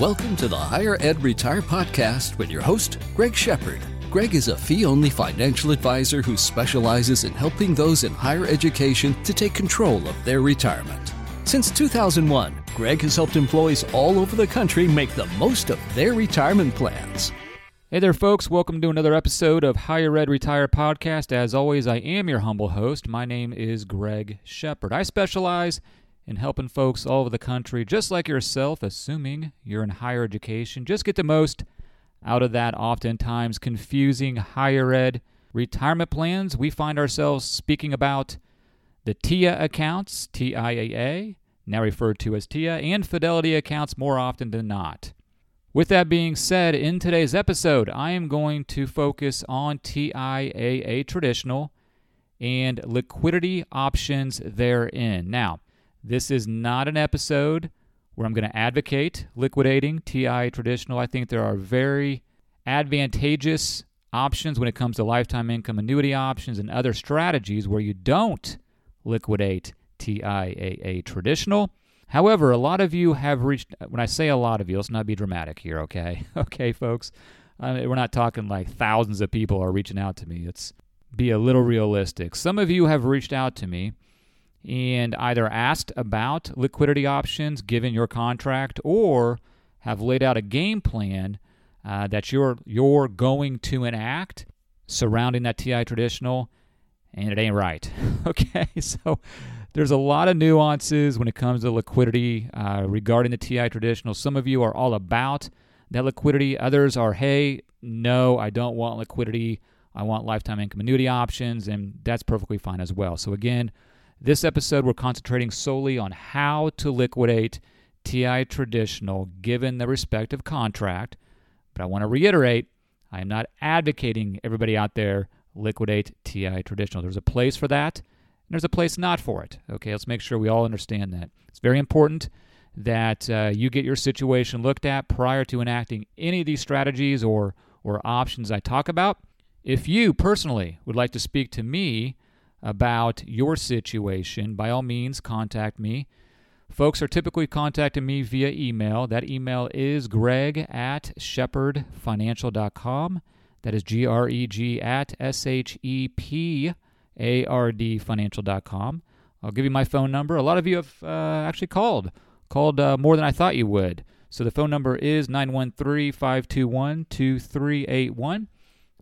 Welcome to the Higher Ed Retire Podcast with your host, Greg Shepard. Greg is a fee only financial advisor who specializes in helping those in higher education to take control of their retirement. Since 2001, Greg has helped employees all over the country make the most of their retirement plans. Hey there, folks. Welcome to another episode of Higher Ed Retire Podcast. As always, I am your humble host. My name is Greg Shepard. I specialize in helping folks all over the country, just like yourself, assuming you're in higher education, just get the most out of that oftentimes confusing higher ed retirement plans. We find ourselves speaking about the TIA accounts, TIAA, now referred to as TIA, and Fidelity accounts more often than not. With that being said, in today's episode, I am going to focus on TIAA traditional and liquidity options therein. Now, this is not an episode where I'm going to advocate liquidating TI traditional. I think there are very advantageous options when it comes to lifetime income annuity options and other strategies where you don't liquidate TIAA traditional. However, a lot of you have reached, when I say a lot of you, let's not be dramatic here, okay? okay, folks? Uh, we're not talking like thousands of people are reaching out to me. Let's be a little realistic. Some of you have reached out to me and either asked about liquidity options given your contract or have laid out a game plan uh, that you're you're going to enact surrounding that TI traditional and it ain't right. okay, so there's a lot of nuances when it comes to liquidity uh, regarding the TI traditional. Some of you are all about that liquidity. Others are, hey, no, I don't want liquidity. I want lifetime income annuity options, and that's perfectly fine as well. So, again, this episode, we're concentrating solely on how to liquidate TI traditional given the respective contract. But I want to reiterate I am not advocating everybody out there liquidate TI traditional. There's a place for that and there's a place not for it. Okay, let's make sure we all understand that. It's very important that uh, you get your situation looked at prior to enacting any of these strategies or, or options I talk about. If you personally would like to speak to me about your situation, by all means, contact me. Folks are typically contacting me via email. That email is greg at shepardfinancial.com. That is G R E G at S H E P ardfinancial.com. I'll give you my phone number. A lot of you have uh, actually called, called uh, more than I thought you would. So the phone number is 913 521 2381.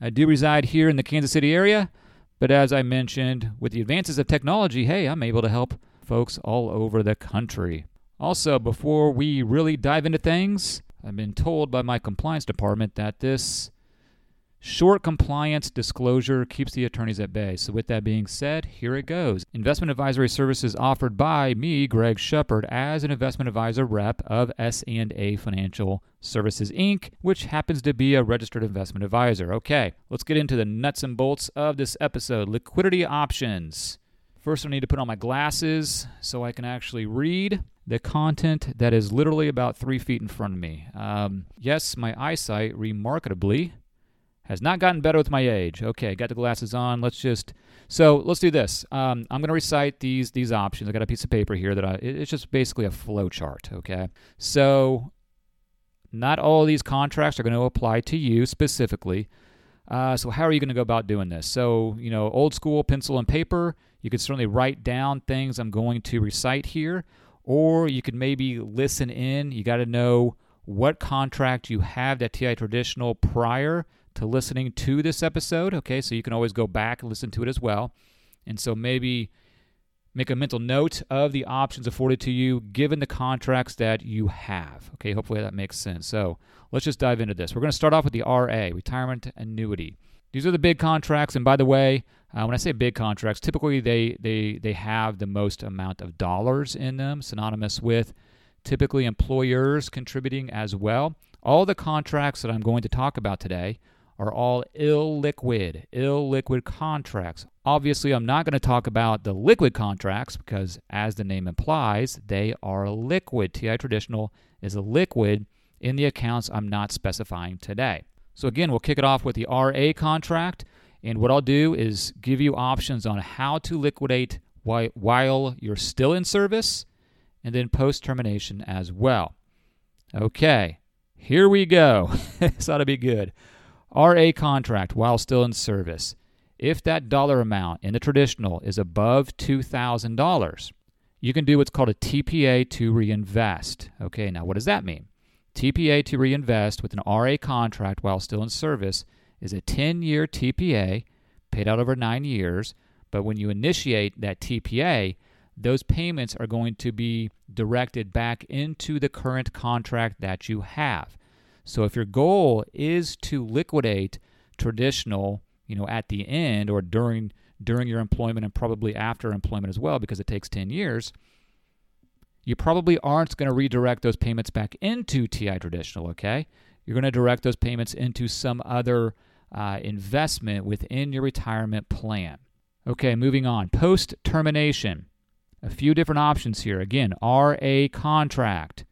I do reside here in the Kansas City area, but as I mentioned, with the advances of technology, hey, I'm able to help folks all over the country. Also, before we really dive into things, I've been told by my compliance department that this Short compliance disclosure keeps the attorneys at bay. So, with that being said, here it goes. Investment advisory services offered by me, Greg Shepard, as an investment advisor rep of S&A Financial Services Inc., which happens to be a registered investment advisor. Okay, let's get into the nuts and bolts of this episode. Liquidity options. First, I need to put on my glasses so I can actually read the content that is literally about three feet in front of me. Um, yes, my eyesight remarkably has not gotten better with my age. Okay, got the glasses on. Let's just so let's do this. Um, I'm going to recite these these options. I got a piece of paper here that I, it's just basically a flow chart. Okay, so not all these contracts are going to apply to you specifically. Uh, so how are you going to go about doing this? So you know, old school pencil and paper. You could certainly write down things I'm going to recite here, or you could maybe listen in. You got to know what contract you have that TI traditional prior to listening to this episode. Okay, so you can always go back and listen to it as well. And so maybe make a mental note of the options afforded to you given the contracts that you have. Okay, hopefully that makes sense. So let's just dive into this. We're going to start off with the RA, retirement annuity. These are the big contracts, and by the way, uh, when I say big contracts, typically they they they have the most amount of dollars in them, synonymous with typically employers contributing as well. All the contracts that I'm going to talk about today are all illiquid, illiquid contracts. Obviously, I'm not going to talk about the liquid contracts because, as the name implies, they are liquid. TI Traditional is a liquid in the accounts I'm not specifying today. So, again, we'll kick it off with the RA contract. And what I'll do is give you options on how to liquidate while you're still in service and then post termination as well. Okay, here we go. this ought to be good. RA contract while still in service. If that dollar amount in the traditional is above $2,000, you can do what's called a TPA to reinvest. Okay, now what does that mean? TPA to reinvest with an RA contract while still in service is a 10 year TPA paid out over nine years. But when you initiate that TPA, those payments are going to be directed back into the current contract that you have. So if your goal is to liquidate traditional, you know, at the end or during during your employment and probably after employment as well because it takes 10 years, you probably aren't going to redirect those payments back into TI traditional, okay? You're going to direct those payments into some other uh, investment within your retirement plan. Okay, moving on. Post termination. A few different options here. Again, RA contract.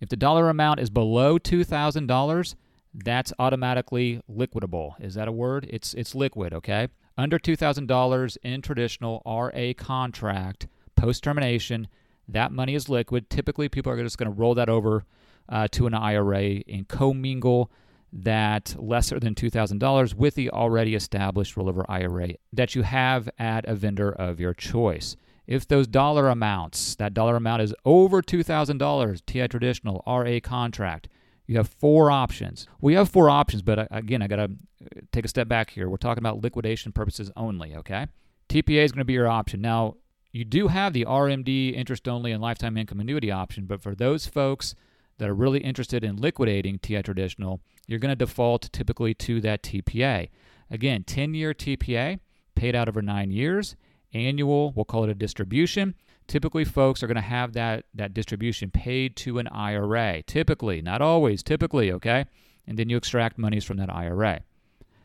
If the dollar amount is below $2,000, that's automatically liquidable. Is that a word? It's it's liquid, okay? Under $2,000 in traditional RA contract, post termination, that money is liquid. Typically, people are just going to roll that over uh, to an IRA and commingle that lesser than $2,000 with the already established rollover IRA that you have at a vendor of your choice. If those dollar amounts, that dollar amount is over $2,000, TI traditional, RA contract, you have four options. We have four options, but uh, again, I got to uh, take a step back here. We're talking about liquidation purposes only, okay? TPA is going to be your option. Now, you do have the RMD interest only and lifetime income annuity option, but for those folks that are really interested in liquidating TI traditional, you're going to default typically to that TPA. Again, 10 year TPA paid out over nine years, annual, we'll call it a distribution. Typically, folks are going to have that, that distribution paid to an IRA. Typically, not always, typically, okay? And then you extract monies from that IRA.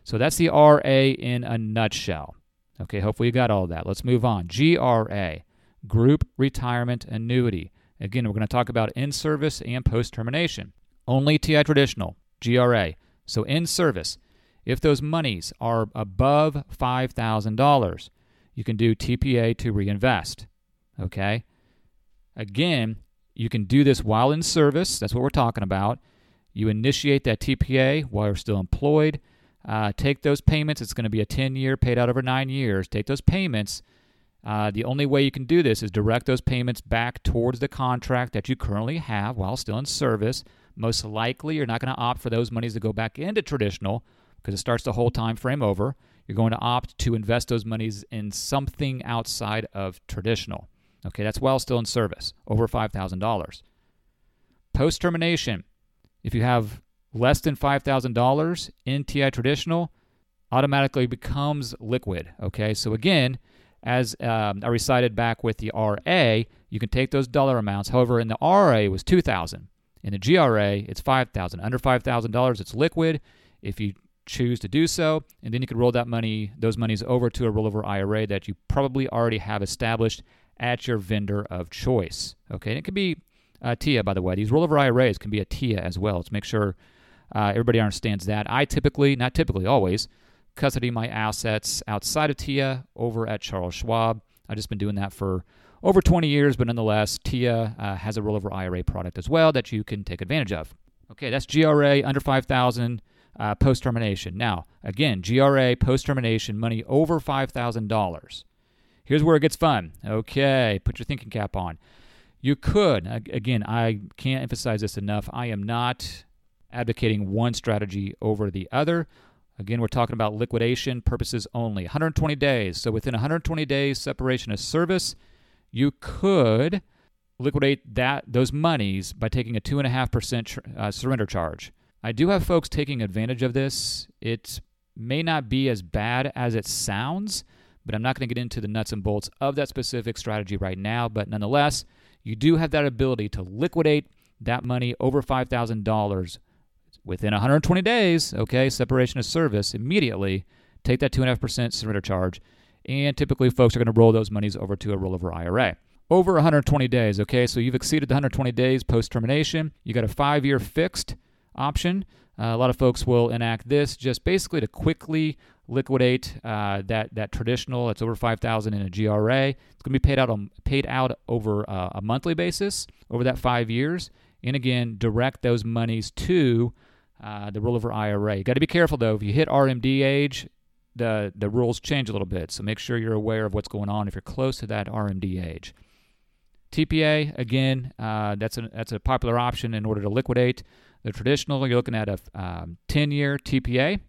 So that's the RA in a nutshell. Okay, hopefully you got all that. Let's move on. GRA, Group Retirement Annuity. Again, we're going to talk about in service and post termination. Only TI traditional, GRA. So in service, if those monies are above $5,000, you can do TPA to reinvest. Okay? Again, you can do this while in service. That's what we're talking about. You initiate that TPA while you're still employed. Uh, take those payments. It's going to be a 10 year paid out over nine years. Take those payments. Uh, the only way you can do this is direct those payments back towards the contract that you currently have while still in service. Most likely, you're not going to opt for those monies to go back into traditional because it starts the whole time frame over. You're going to opt to invest those monies in something outside of traditional. Okay, that's while still in service, over $5,000. Post termination, if you have less than $5,000 in TI traditional, automatically becomes liquid. Okay, so again, as um, I recited back with the RA, you can take those dollar amounts. However, in the RA it was 2000 In the GRA, it's 5000 Under $5,000, it's liquid if you choose to do so. And then you can roll that money, those monies over to a rollover IRA that you probably already have established at your vendor of choice. Okay, and it could be uh, TIA, by the way. These rollover IRAs can be a TIA as well. Let's make sure uh, everybody understands that. I typically, not typically, always, custody my assets outside of TIA over at Charles Schwab. I've just been doing that for over 20 years, but nonetheless, TIA uh, has a rollover IRA product as well that you can take advantage of. Okay, that's GRA under 5,000 uh, post termination. Now, again, GRA post termination money over $5,000. Here's where it gets fun. Okay, put your thinking cap on. You could, again, I can't emphasize this enough. I am not advocating one strategy over the other. Again, we're talking about liquidation purposes only. 120 days. So within 120 days separation of service, you could liquidate that those monies by taking a 2.5% uh, surrender charge. I do have folks taking advantage of this. It may not be as bad as it sounds, but I'm not going to get into the nuts and bolts of that specific strategy right now. But nonetheless, you do have that ability to liquidate that money over $5,000 within 120 days, okay, separation of service, immediately take that 2.5% surrender charge. And typically, folks are going to roll those monies over to a rollover IRA. Over 120 days, okay, so you've exceeded the 120 days post termination. You got a five year fixed option. Uh, a lot of folks will enact this just basically to quickly liquidate uh, that that traditional. It's over 5,000 in a GRA. It's going to be paid out on paid out over uh, a monthly basis over that five years and again, direct those monies to uh, the rollover IRA. You got to be careful though. If you hit RMD age, the the rules change a little bit. So make sure you're aware of what's going on if you're close to that RMD age. TPA again, uh, that's a that's a popular option in order to liquidate the traditional. You're looking at a um, 10-year TPA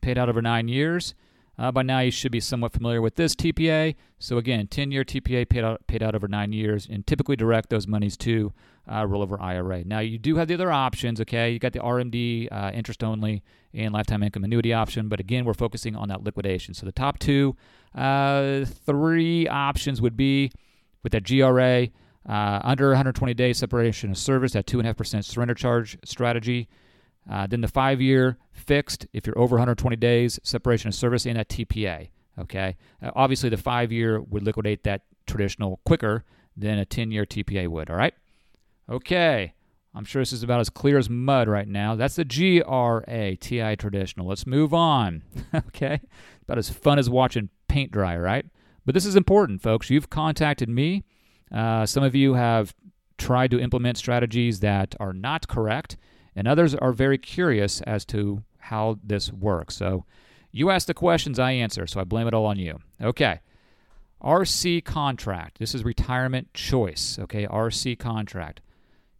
paid out over nine years. Uh, by now, you should be somewhat familiar with this TPA. So again, 10-year TPA paid out paid out over nine years, and typically direct those monies to uh, rollover IRA. Now, you do have the other options. Okay, you got the RMD uh, interest only and lifetime income annuity option, but again, we're focusing on that liquidation. So the top two, uh, three options would be with that GRA. Uh, under 120 days separation of service at 2.5% surrender charge strategy. Uh, then the five year fixed, if you're over 120 days, separation of service, and that TPA. Okay. Uh, obviously, the five year would liquidate that traditional quicker than a 10 year TPA would. All right. Okay. I'm sure this is about as clear as mud right now. That's the GRA TI traditional. Let's move on. okay. About as fun as watching paint dry, right? But this is important, folks. You've contacted me. Uh, some of you have tried to implement strategies that are not correct and others are very curious as to how this works. So you ask the questions, I answer, so I blame it all on you. Okay. RC contract. This is retirement choice. Okay, RC contract.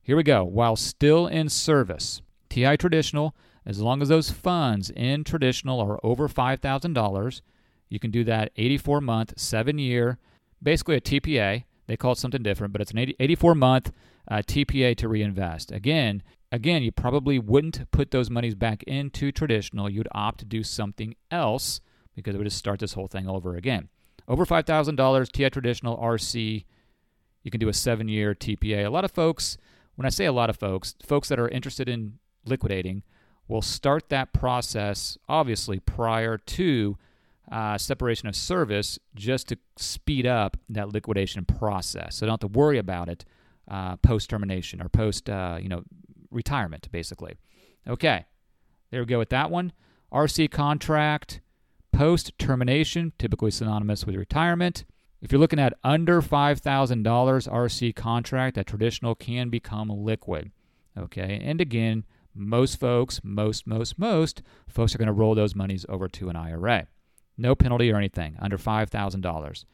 Here we go. While still in service, TI traditional, as long as those funds in traditional are over $5,000, you can do that 84 month, seven year, basically a TPA. They call it something different, but it's an 84 month uh, TPA to reinvest. Again, again, you probably wouldn't put those monies back into traditional. You'd opt to do something else because it would just start this whole thing over again. Over $5,000 TI traditional RC, you can do a seven year TPA. A lot of folks, when I say a lot of folks, folks that are interested in liquidating will start that process obviously prior to uh, separation of service just to speed up that liquidation process. So don't have to worry about it uh, post termination or post uh, you know retirement, basically. Okay, there we go with that one. RC contract post termination, typically synonymous with retirement. If you're looking at under $5,000 RC contract, that traditional can become liquid. Okay, and again, most folks, most, most, most folks are going to roll those monies over to an IRA. No penalty or anything under $5,000.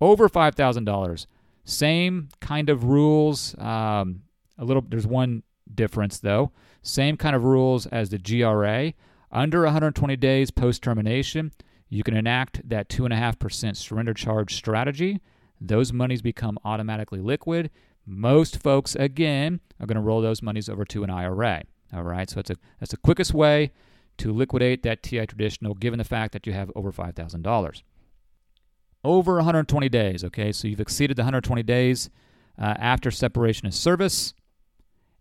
Over $5,000, same kind of rules. Um, a little. There's one difference though. Same kind of rules as the GRA. Under 120 days post termination, you can enact that 2.5% surrender charge strategy. Those monies become automatically liquid. Most folks, again, are going to roll those monies over to an IRA. All right, so a that's the quickest way to liquidate that TI traditional, given the fact that you have over five thousand dollars over 120 days. Okay, so you've exceeded the 120 days uh, after separation of service.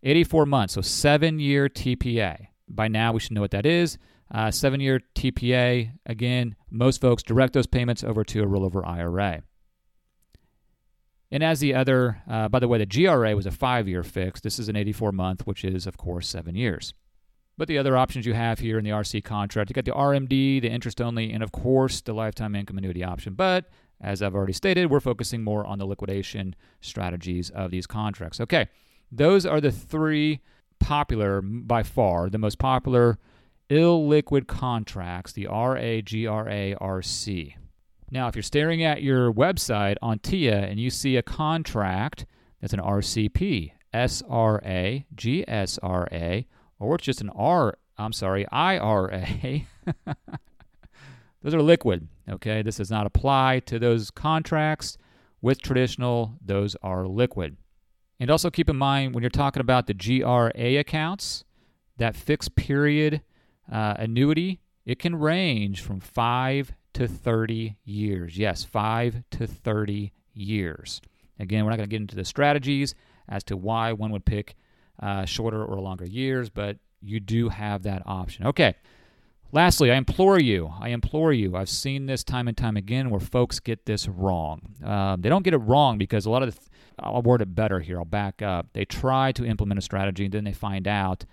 84 months, so seven year TPA. By now, we should know what that is. Uh, seven year TPA, again, most folks direct those payments over to a rollover IRA. And as the other, uh, by the way, the GRA was a five year fix. This is an 84 month, which is, of course, seven years. But the other options you have here in the RC contract, you got the RMD, the interest only, and of course the lifetime income annuity option. But as I've already stated, we're focusing more on the liquidation strategies of these contracts. Okay, those are the three popular, by far, the most popular illiquid contracts, the RA, GRA, RC. Now, if you're staring at your website on TIA and you see a contract that's an RCP, SRA, GSRA, or it's just an R, I'm sorry, IRA, those are liquid. Okay, this does not apply to those contracts. With traditional, those are liquid. And also keep in mind when you're talking about the GRA accounts, that fixed period uh, annuity, it can range from 5 to 30 years. Yes, 5 to 30 years. Again, we're not going to get into the strategies as to why one would pick uh, shorter or longer years, but you do have that option. Okay. Lastly, I implore you, I implore you, I've seen this time and time again where folks get this wrong. Um, they don't get it wrong because a lot of, the, I'll word it better here, I'll back up. They try to implement a strategy and then they find out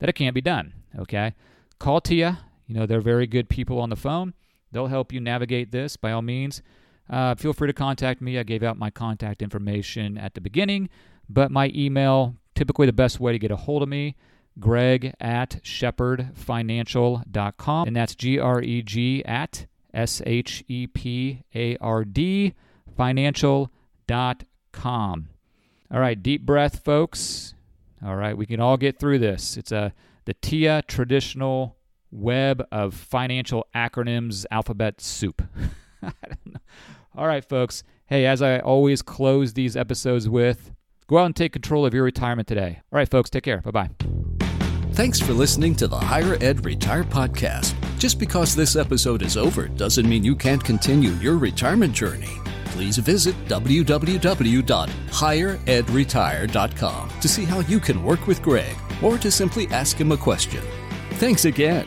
that it can't be done. Okay? Call Tia. You know, they're very good people on the phone. They'll help you navigate this by all means. Uh, feel free to contact me. I gave out my contact information at the beginning, but my email typically the best way to get a hold of me. Greg at shepardfinancial.com. And that's G R E G at S H E P A R D financial.com. All right, deep breath, folks. All right, we can all get through this. It's uh, a the TIA traditional web of financial acronyms alphabet soup. all right, folks. Hey, as I always close these episodes with, go out and take control of your retirement today. All right, folks, take care. Bye bye. Thanks for listening to the Higher Ed Retire Podcast. Just because this episode is over doesn't mean you can't continue your retirement journey. Please visit www.higheredretire.com to see how you can work with Greg or to simply ask him a question. Thanks again.